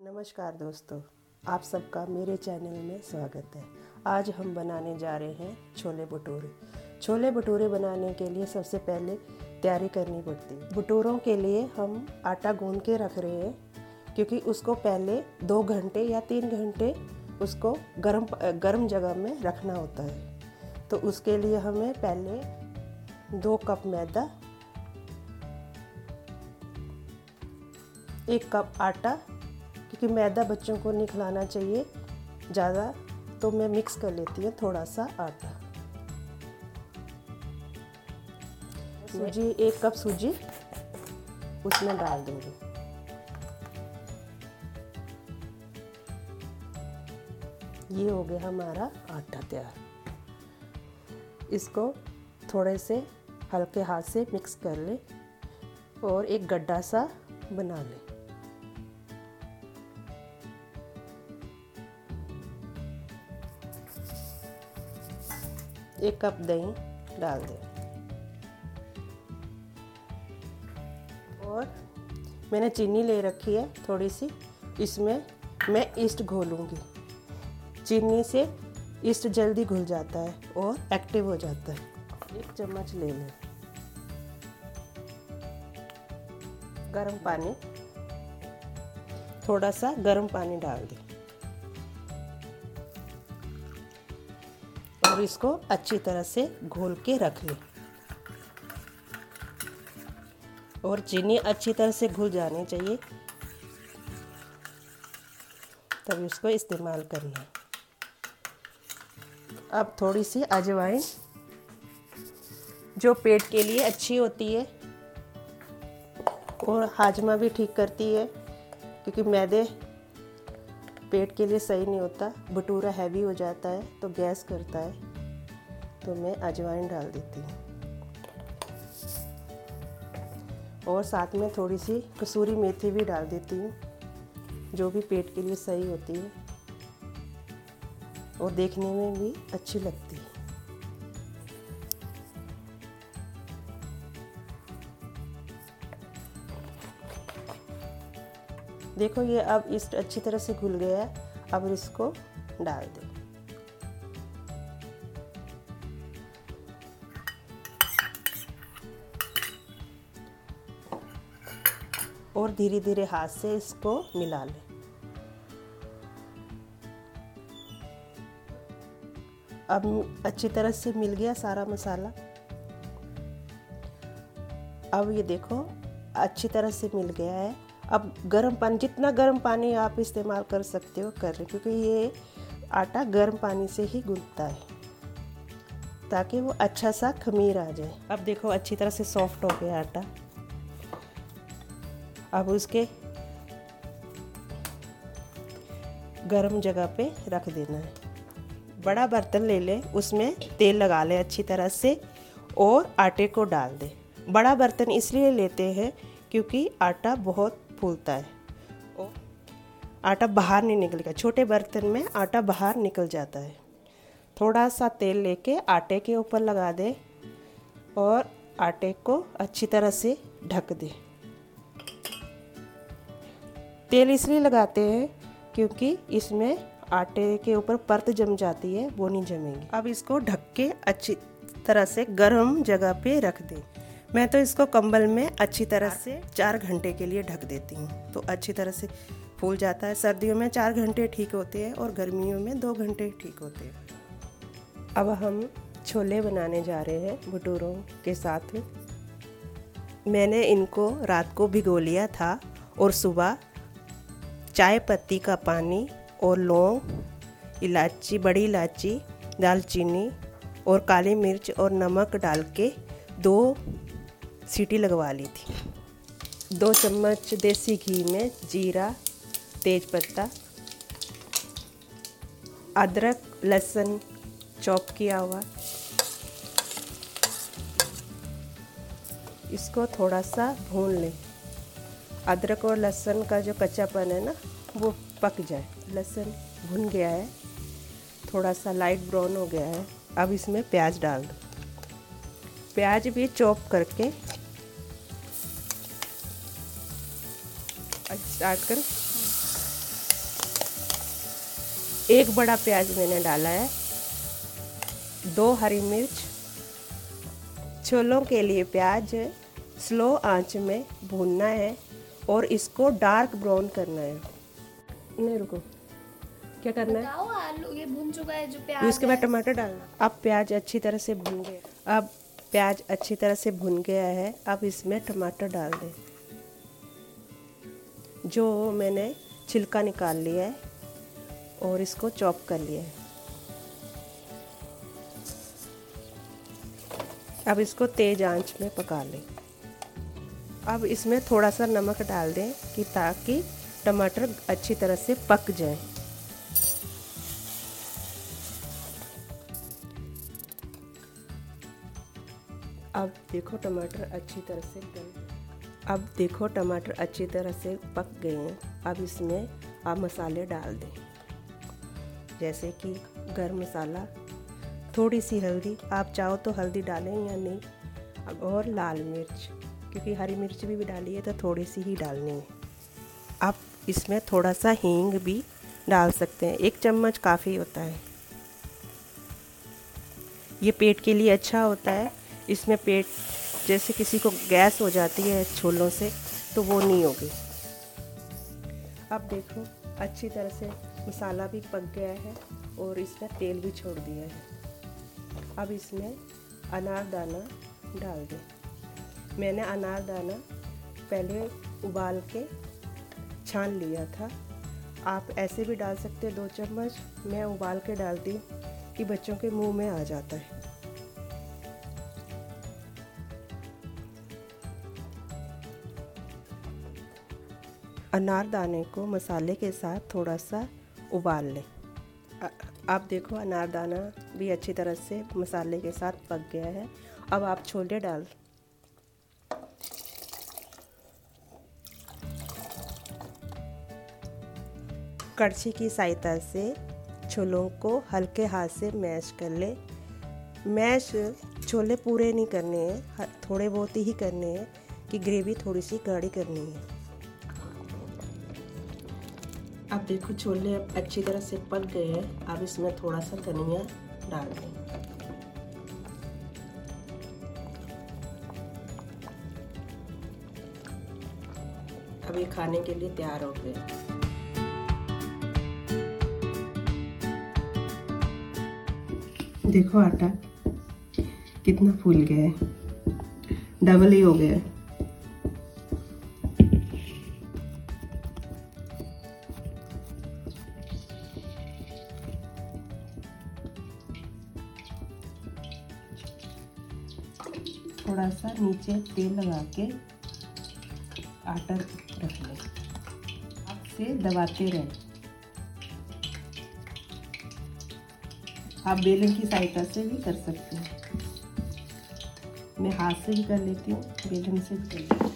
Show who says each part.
Speaker 1: नमस्कार दोस्तों, आप सबका मेरे चैनल में स्वागत है। आज हम बनाने जा रहे हैं छोले भटूरे। छोले भटूरे बनाने के लिए सबसे पहले तैयारी करनी पड़ती है। भटूरों के लिए हम आटा गूंद के रख रहे हैं, क्योंकि उसको पहले दो घंटे या तीन घंटे उसको गर्म गर्म जगह में रखना होता है। तो उसके लिए हमें पहले दो कप मैदा, एक कप आटा क्योंकि मैदा बच्चों को नहीं खिलाना चाहिए ज़्यादा तो मैं मिक्स कर लेती हूँ थोड़ा सा आटा। सूजी, एक कप सूजी उसमें डाल दूँगी। ये हो गया हमारा आटा तैयार। इसको थोड़े से हल्के हाथ से मिक्स कर ले और एक गड्ढा सा बना ले। एक कप दही डाल दें। और मैंने चीनी ले रखी है थोड़ी सी। इसमें मैं ईस्ट घोलूँगी। चीनी से ईस्ट जल्दी घुल जाता है और एक्टिव हो जाता है। एक चम्मच ले लें। गरम पानी। थोड़ा सा गरम पानी डाल दें। इसको अच्छी तरह से घोल के रख लें। और चीनी अच्छी तरह से घुल जानी चाहिए। तब इसको इस्तेमाल करना अब थोड़ी सी अजवाइन, जो पेट के लिए अच्छी होती है, और हाजमा भी ठीक करती है, क्योंकि मैदे पेट के लिए सही नहीं होता, भटूरा हैवी हो जाता है तो गैस करता है। तो मैं अजवाइन डाल देती हूँ। और साथ में थोड़ी सी कसूरी मेथी भी डाल देती हूँ, जो भी पेट के लिए सही होती है। और देखने में भी अच्छी लगती है। देखो ये अब इस अच्छी तरह से घुल गया है, अब इसको डाल दें। और धीरे धीरे हाथ से इसको मिला लें। अब अच्छी तरह से मिल गया सारा मसाला। अब ये देखो, अच्छी तरह से मिल गया है। अब गर्म पानी, जितना गर्म पानी आप इस्तेमाल कर सकते हो, कर क्योंकि ये आटा गर्म पानी से ही गूंथता है, ताकि वो अच्छा सा खमीर आ जाए। अब देखो, अच्छी तरह से सॉफ्ट हो गया आटा। अब उसके गर्म जगह पे रख देना है। बड़ा बर्तन ले लें, उसमें तेल लगा लें अच्छी तरह से और आटे को डाल दें। बड़ा बर्तन इसलिए लेते हैं क्योंकि आटा बहुत फूलता है और आटा बाहर नहीं निकलेगा। छोटे बर्तन में आटा बाहर निकल जाता है। थोड़ा सा तेल लेके आटे के ऊपर लगा दें और आटे को अच्छी तरह से ढक दें। तेल इसलिए लगाते हैं क्योंकि इसमें आटे के ऊपर परत जम जाती है, वो नहीं जमेगी। अब इसको ढक के अच्छी तरह से गर्म जगह पे रख दें। मैं तो इसको कंबल में अच्छी तरह से चार घंटे के लिए ढक देती हूँ। तो अच्छी तरह से फूल जाता है। सर्दियों में चार घंटे ठीक होते हैं और गर्मियों में दो घंटे ठीक होते हैं। अब हम छोले बनाने जा रहे हैं भटूरों के साथ। मैंने इनको रात को भिगो लिया था और सुबह चाय पत्ती का पानी और लौंग, इलायची, बड़ी इलायची, दालचीनी और काली मिर्च और नमक डाल के दो सीटी लगवा ली थी। दो चम्मच देसी घी में जीरा तेज़पत्ता अदरक, लहसुन चॉप किया हुआ। इसको थोड़ा सा भून लें। अदरक और लहसुन का जो कच्चापन है ना, वो पक जाए। लहसुन भुन गया है, थोड़ा सा लाइट ब्राउन हो गया है। अब इसमें प्याज डाल दो। प्याज भी चॉप करके स्टार्ट कर। एक बड़ा प्याज मैंने डाला है। दो हरी मिर्च। छोलों के लिए प्याज स्लो आँच में भूनना है। और इसको डार्क ब्राउन करना है। नहीं रुको। क्या करना है?
Speaker 2: आलू ये भुन चुका है जो प्याज
Speaker 1: इसके बाद टमाटर डालना अब प्याज अच्छी तरह से भून गया। अब प्याज अच्छी तरह से भुन गया है। अब इसमें टमाटर डाल दें। जो मैंने छिलका निकाल लिया है और इसको चॉप कर लिया है। अब इसको तेज़ आँच में पका लें। अब इसमें थोड़ा सा नमक डाल दें कि ताकि टमाटर अच्छी तरह से पक जाए। अब देखो टमाटर अच्छी तरह से गल अब देखो टमाटर अच्छी तरह से पक गए हैं। अब इसमें आप मसाले डाल दें। जैसे कि गर्म मसाला, थोड़ी सी हल्दी, आप चाहो तो हल्दी डालें या नहीं, और लाल मिर्च। क्योंकि हरी मिर्च भी, भी डाली है तो थोड़ी सी ही डालनी है। आप इसमें थोड़ा सा हींग भी डाल सकते हैं। एक चम्मच काफ़ी होता है। ये पेट के लिए अच्छा होता है। इसमें पेट जैसे किसी को गैस हो जाती है छोलों से तो वो नहीं होगी। अब देखो अच्छी तरह से मसाला भी पक गया है और इसमें तेल भी छोड़ दिया है। अब इसमें अनारदाना डाल दें। मैंने अनारदाना पहले उबाल के छान लिया था। आप ऐसे भी डाल सकते हैं, दो चम्मच। मैं उबाल के डालती हूँ कि बच्चों के मुँह में आ जाता है। अनारदाने को मसाले के साथ थोड़ा सा उबाल लें। आप देखो अनारदाना भी अच्छी तरह से मसाले के साथ पक गया है। अब आप छोले डाल कड़छी की सहायता से छोलों को हल्के हाथ से मैश कर ले। मैश छोले पूरे नहीं करने हैं थोड़े बहुत ही करने हैं कि ग्रेवी थोड़ी सी गाढ़ी करनी है। अब देखो, छोले अब अच्छी तरह से पक गए हैं। अब इसमें थोड़ा सा धनिया डाल दें। अब ये खाने के लिए तैयार हो गए। देखो आटा, कितना फूल गया है। डबल ही हो गया है। थोड़ा सा नीचे तेल लगा के आटा रख लें। हाथ से दबाते रहें। आप बेलन की सहायता से भी कर सकते हैं। मैं हाथ से भी कर लेती हूँ, बेलन से भी कर लेती हूँ।